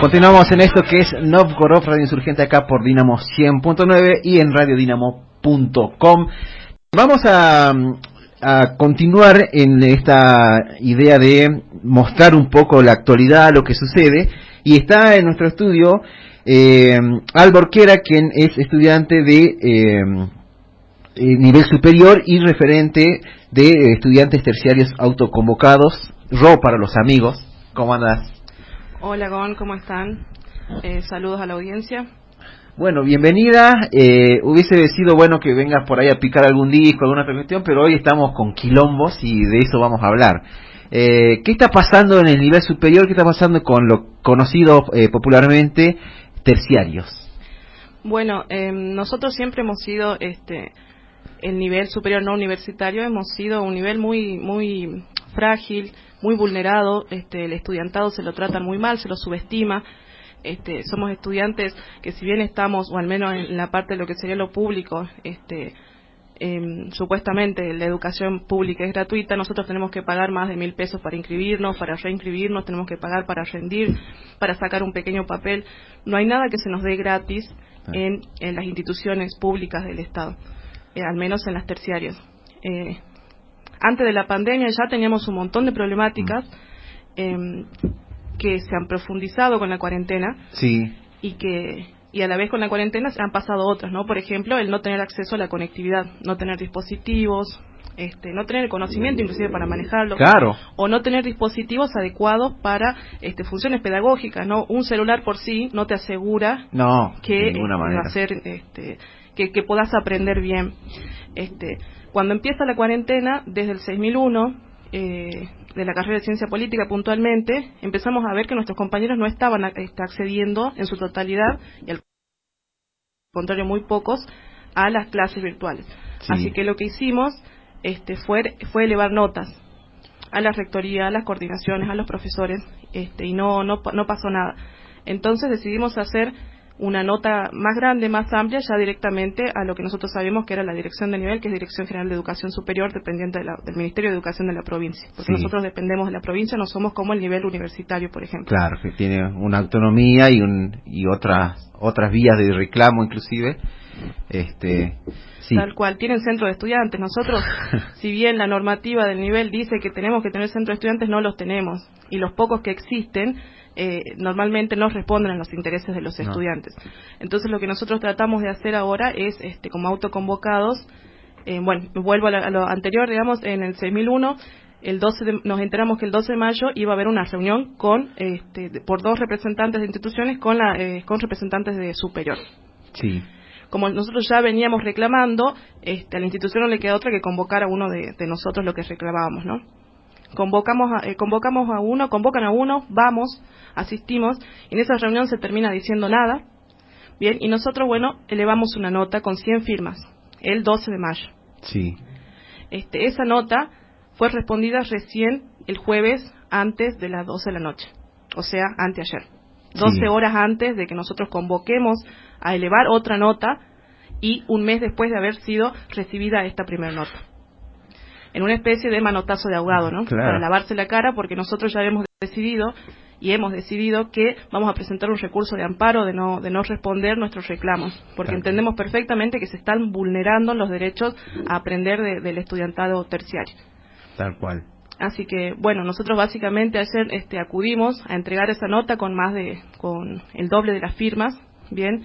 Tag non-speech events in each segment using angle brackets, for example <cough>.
Continuamos en esto que es Novgorod Radio Insurgente acá por Dinamo 100.9 y en radiodinamo.com. Vamos a, continuar en esta idea de mostrar un poco la actualidad, lo que sucede, y está en nuestro estudio eh, Alborquera, quien es estudiante de eh, eh, nivel superior y referente de estudiantes terciarios autoconvocados, RO para los amigos. ¿Cómo andas? Hola, Gon, ¿cómo están? Eh, saludos a la audiencia. Bueno, bienvenida. Eh, hubiese sido bueno que vengas por ahí a picar algún disco, alguna cuestión, pero hoy estamos con quilombos y de eso vamos a hablar. Eh, ¿Qué está pasando en el nivel superior? ¿Qué está pasando con lo conocido eh, popularmente terciarios? Bueno, eh, nosotros siempre hemos sido este el nivel superior no universitario, hemos sido un nivel muy muy frágil, muy vulnerado, este el estudiantado se lo trata muy mal, se lo subestima. Este, somos estudiantes que si bien estamos, o al menos en la parte de lo que sería lo público, este, eh, supuestamente la educación pública es gratuita, nosotros tenemos que pagar más de mil pesos para inscribirnos, para reinscribirnos, tenemos que pagar para rendir, para sacar un pequeño papel. No hay nada que se nos dé gratis en, en las instituciones públicas del Estado, eh, al menos en las terciarias. Eh, antes de la pandemia ya teníamos un montón de problemáticas eh, que se han profundizado con la cuarentena Sí, y que y a la vez con la cuarentena se han pasado otras, ¿no? Por ejemplo, el no tener acceso a la conectividad, no tener dispositivos, este, no tener el conocimiento inclusive para manejarlo, claro. o no tener dispositivos adecuados para este, funciones pedagógicas, ¿no? Un celular por sí no te asegura No, que de eh, va a ser, este, que, que puedas aprender bien. Este, cuando empieza la cuarentena, desde el 6001, eh, de la carrera de ciencia política puntualmente, empezamos a ver que nuestros compañeros no estaban este, accediendo en su totalidad, y al contrario muy pocos, a las clases virtuales. Sí. Así que lo que hicimos este, fue, fue elevar notas a la rectoría, a las coordinaciones, a los profesores, este, y no, no, no pasó nada. Entonces decidimos hacer una nota más grande, más amplia, ya directamente a lo que nosotros sabemos que era la dirección de nivel, que es Dirección General de Educación Superior, dependiente de la- del Ministerio de Educación de la provincia. Porque Sí. nosotros dependemos de la provincia, no somos como el nivel universitario, por ejemplo. Claro, que tiene una autonomía y, un, y otras, otras vías de reclamo inclusive. Este, sí. Tal cual, tienen centro de estudiantes. Nosotros, <laughs> si bien la normativa del nivel dice que tenemos que tener centro de estudiantes, no los tenemos. Y los pocos que existen, eh, normalmente no responden a los intereses de los No. estudiantes. Entonces, lo que nosotros tratamos de hacer ahora es, este, como autoconvocados, eh, bueno, vuelvo a, la- a lo anterior, digamos, en el 6001, el 12 de- nos enteramos que el 12 de mayo iba a haber una reunión con, este, por dos representantes de instituciones con, la, eh, con representantes de superior Sí, como nosotros ya veníamos reclamando, este, a la institución no le queda otra que convocar a uno de, de nosotros lo que reclamábamos, ¿no? Convocamos a, eh, convocamos a uno, convocan a uno, vamos, asistimos, y en esa reunión se termina diciendo nada, bien, y nosotros, bueno, elevamos una nota con 100 firmas, el 12 de mayo. sí, Este, esa nota fue respondida recién el jueves antes de las 12 de la noche, o sea, anteayer. 12 Sí. horas antes de que nosotros convoquemos a elevar otra nota y un mes después de haber sido recibida esta primera nota. En una especie de manotazo de ahogado, ¿no? Claro. Para lavarse la cara porque nosotros ya hemos decidido y hemos decidido que vamos a presentar un recurso de amparo de no, de no responder nuestros reclamos, porque Claro. entendemos perfectamente que se están vulnerando los derechos a aprender de- del estudiantado terciario. tal cual. Así que, bueno, nosotros básicamente ayer este, acudimos a entregar esa nota con más de, con el doble de las firmas, bien,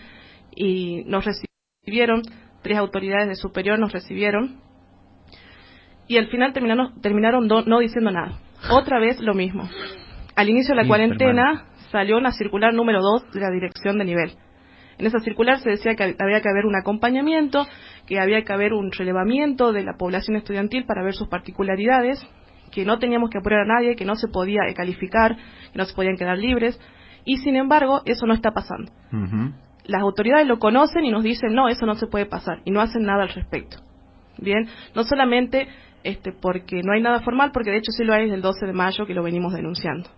y nos recibieron, tres autoridades de superior nos recibieron, y al final terminaron, terminaron do- no diciendo nada. Otra vez lo mismo. Al inicio de la Sí, cuarentena salió una circular número 2 de la dirección de nivel. En esa circular se decía que había que haber un acompañamiento, que había que haber un relevamiento de la población estudiantil para ver sus particularidades, que no teníamos que apurar a nadie, que no se podía calificar, que no se podían quedar libres, y sin embargo eso no está pasando. Ujú. Las autoridades lo conocen y nos dicen, no, eso no se puede pasar, y no hacen nada al respecto. Bien, no solamente este, porque no hay nada formal, porque de hecho sí lo hay desde el 12 de mayo que lo venimos denunciando.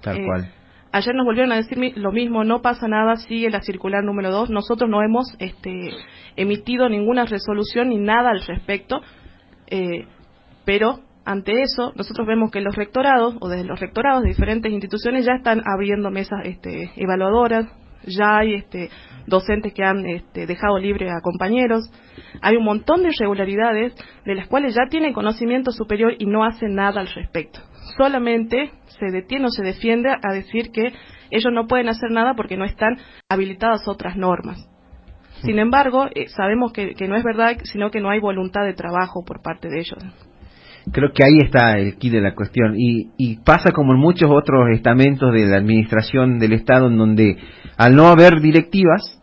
Tal Eh, cual. Ayer nos volvieron a decir lo mismo, no pasa nada, sigue la circular número 2. Nosotros no hemos este, emitido ninguna resolución ni nada al respecto, eh, pero ante eso, nosotros vemos que los rectorados, o desde los rectorados de diferentes instituciones, ya están abriendo mesas este, evaluadoras, ya hay este, docentes que han este, dejado libre a compañeros, hay un montón de irregularidades de las cuales ya tienen conocimiento superior y no hacen nada al respecto. Solamente se detiene o se defiende a decir que ellos no pueden hacer nada porque no están habilitadas otras normas. Sin embargo, eh, sabemos que, no es verdad, sino que no hay voluntad de trabajo por parte de ellos. Creo que ahí está el key de la cuestión. Y, y pasa como en muchos otros estamentos de la administración del Estado, en donde al no haber directivas,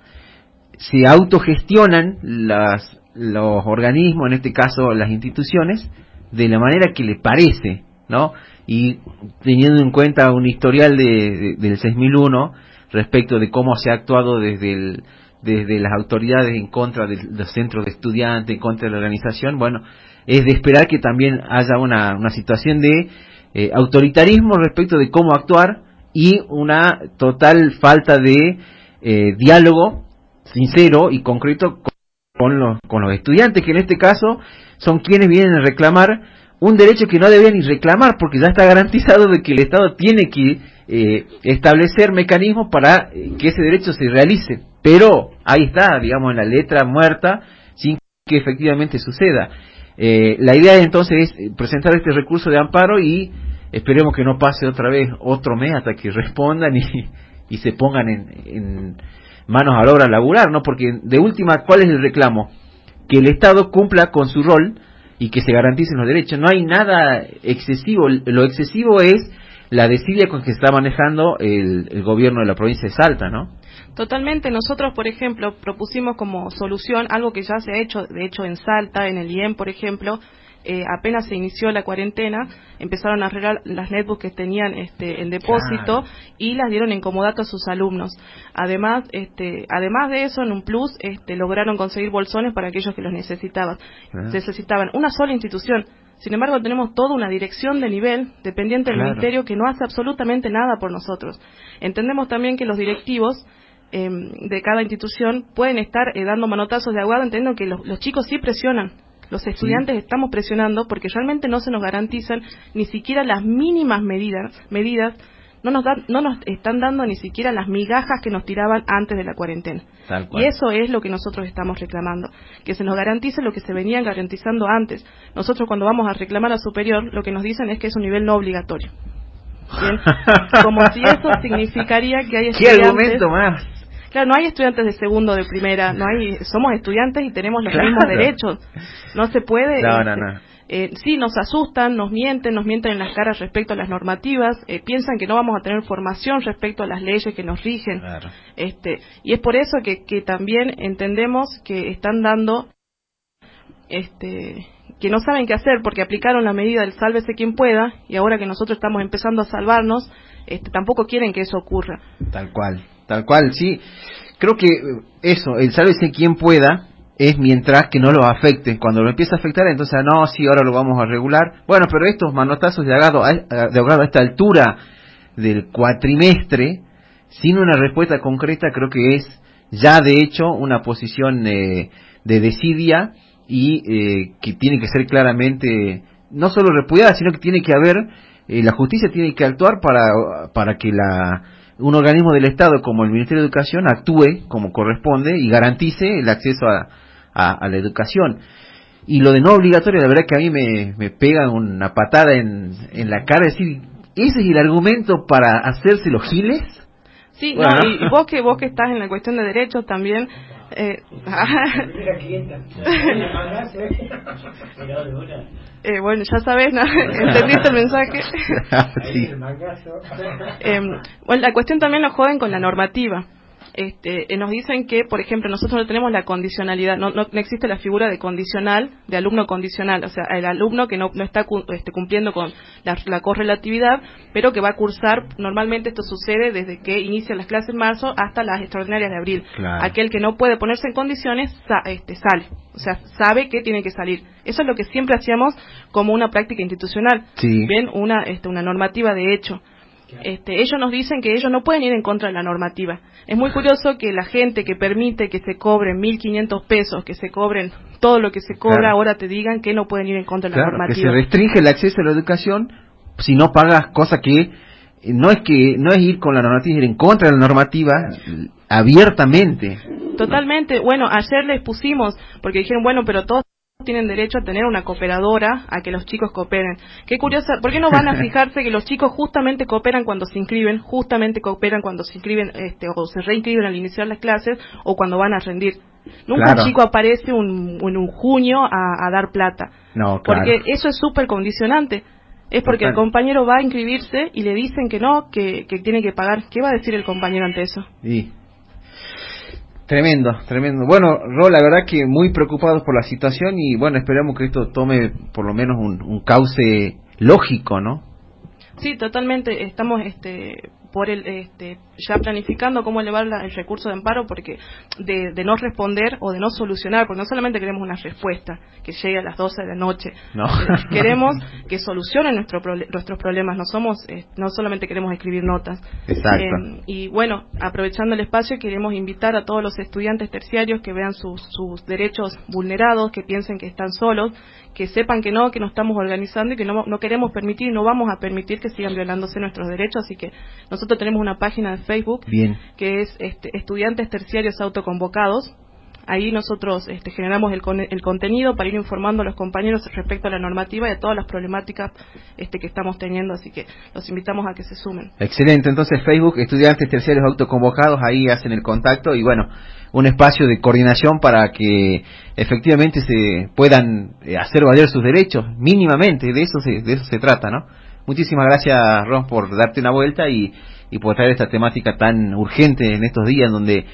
se autogestionan las, los organismos, en este caso las instituciones, de la manera que le parece, ¿no? Y teniendo en cuenta un historial de, del 6001 respecto de cómo se ha actuado desde, desde las autoridades en contra de los centros de estudiantes, en contra de la organización, bueno, es de esperar que también haya una, una situación de eh, autoritarismo respecto de cómo actuar y una total falta de eh, diálogo sincero y concreto con los, con los estudiantes, que en este caso son quienes vienen a reclamar un derecho que no debían ni reclamar, porque ya está garantizado de que el Estado tiene que eh, establecer mecanismos para eh, que ese derecho se realice. Pero ahí está, digamos, en la letra muerta, sin que efectivamente suceda. La idea entonces es presentar este recurso de amparo y esperemos que no pase otra vez otro mes hasta que respondan y, y se pongan en, manos a la obra laburar, ¿no? Porque de última, ¿cuál es el reclamo? Que el Estado cumpla con su rol y que se garanticen los derechos. No hay nada excesivo. Lo excesivo es la desidia con que está manejando el, el gobierno de la provincia de Salta, ¿no? Totalmente. Nosotros, por ejemplo, propusimos como solución algo que ya se ha hecho, de hecho, en Salta, en el IEM, por ejemplo, eh, apenas se inició la cuarentena, empezaron a arreglar las netbooks que tenían este, en depósito y las dieron en comodato a sus alumnos. Además, este, además de eso, en un plus, este, lograron conseguir bolsones para aquellos que los necesitaban. Necesitaban una sola institución. Sin embargo, tenemos toda una dirección de nivel dependiente del ministerio que no hace absolutamente nada por nosotros. Entendemos también que los directivos em, de cada institución pueden estar eh, dando manotazos de aguado, entendiendo que los chicos sí presionan los estudiantes estamos presionando porque realmente no se nos garantizan ni siquiera las mínimas medidas, medidas no nos, dan, no nos están dando ni siquiera las migajas que nos tiraban antes de la cuarentena. Y eso es lo que nosotros estamos reclamando, que se nos garantice lo que se venían garantizando antes. Nosotros cuando vamos a reclamar a superior, lo que nos dicen es que es un nivel no obligatorio. <laughs> Como si eso significaría que hay estudiantes... ¿Qué argumento más? Claro, no hay estudiantes de segundo, de primera, no hay, somos estudiantes y tenemos los mismos derechos. No se puede. No, no, no. Eh, sí, nos asustan, nos mienten, nos mienten en las caras respecto a las normativas, eh, piensan que no vamos a tener formación respecto a las leyes que nos rigen. Este, y es por eso que, que también entendemos que están dando, este, que no saben qué hacer porque aplicaron la medida del sálvese quien pueda y ahora que nosotros estamos empezando a salvarnos, este, tampoco quieren que eso ocurra. Tal cual. Tal cual, sí. Creo que eso, el sálvese quien pueda, es mientras que no lo afecte. Cuando lo empieza a afectar, entonces, no, sí, ahora lo vamos a regular. Bueno, pero estos manotazos de ahogado, de ahogado a esta altura del cuatrimestre, sin una respuesta concreta, creo que es ya de hecho una posición eh, de desidia y eh, que tiene que ser claramente no solo repudiada, sino que tiene que haber, eh, la justicia tiene que actuar para, para que la un organismo del Estado como el Ministerio de Educación actúe como corresponde y garantice el acceso a, a, la educación. Y lo de no obligatorio, la verdad que a mí me, me pega una patada en, en la cara, decir, ¿ese es el argumento para hacerse los giles? Sí, y, vos que vos que estás en la cuestión de derechos también eh, <laughs> eh, bueno, ya sabes, ¿no? <laughs> ¿entendiste el mensaje? <laughs> eh, bueno, la cuestión también lo joden con la normativa este, eh, nos dicen que, por ejemplo, nosotros no tenemos la condicionalidad, no, no, existe la figura de condicional, de alumno condicional, o sea, el alumno que no, no está este, cumpliendo con la, correlatividad, pero que va a cursar, normalmente esto sucede desde que inician las clases en marzo hasta las extraordinarias de abril. Aquel que no puede ponerse en condiciones este, sale, o sea, sabe que tiene que salir. Eso es lo que siempre hacíamos como una práctica institucional, sí. bien, una, este, una normativa de hecho. Este, ellos nos dicen que ellos no pueden ir en contra de la normativa. Es muy curioso que la gente que permite que se cobren 1.500 pesos, que se cobren todo lo que se cobra, ahora te digan que no pueden ir en contra de la normativa. Que se restringe el acceso a la educación si no pagas, cosa que eh, no es que no es ir con la normativa, ir en contra de la normativa abiertamente. Totalmente. Bueno, ayer les pusimos, porque dijeron, bueno, pero todos tienen derecho a tener una cooperadora, a que los chicos cooperen. Qué curiosa, ¿por qué no van a <laughs> fijarse que los chicos justamente cooperan cuando se inscriben, justamente cooperan cuando se inscriben este, o se reinscriben al iniciar las clases o cuando van a rendir? Nunca un chico aparece un, en un junio a, dar plata. No, Porque eso es súper condicionante. Es porque el compañero va a inscribirse y le dicen que no, que, que tiene que pagar. ¿Qué va a decir el compañero ante eso? Sí. Tremendo, tremendo. Bueno, Ro, la verdad que muy preocupados por la situación y bueno, esperamos que esto tome por lo menos un, un cauce lógico, ¿no? Sí, totalmente. Estamos este, por el, este, ya planificando cómo elevar el recurso de amparo porque de, no responder o de no solucionar, porque no solamente queremos una respuesta que llegue a las 12 de la noche, no. Eh, <laughs> queremos que solucionen nuestro, nuestros problemas, no somos, eh, no solamente queremos escribir notas. Exacto. Eh, y bueno, aprovechando el espacio, queremos invitar a todos los estudiantes terciarios que vean sus, sus derechos vulnerados, que piensen que están solos, que sepan que no, que nos estamos organizando y que no, no queremos permitir, no vamos a permitir que sigan violándose nuestros derechos, así que nosotros tenemos una página de Facebook que es este, Estudiantes Terciarios Autoconvocados. Ahí nosotros este, generamos el, el, contenido para ir informando a los compañeros respecto a la normativa y a todas las problemáticas este, que estamos teniendo, así que los invitamos a que se sumen. Excelente, entonces Facebook, Estudiantes Terciarios Autoconvocados, ahí hacen el contacto y bueno, un espacio de coordinación para que efectivamente se puedan eh, hacer valer sus derechos, mínimamente, de eso se, de eso se trata, ¿no? Muchísimas gracias, Ron, por darte una vuelta y, y por traer esta temática tan urgente en estos días donde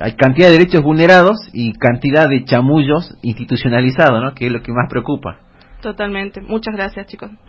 hay cantidad de derechos vulnerados y cantidad de chamullos institucionalizados, ¿no? Que es lo que más preocupa. Totalmente. Muchas gracias, chicos.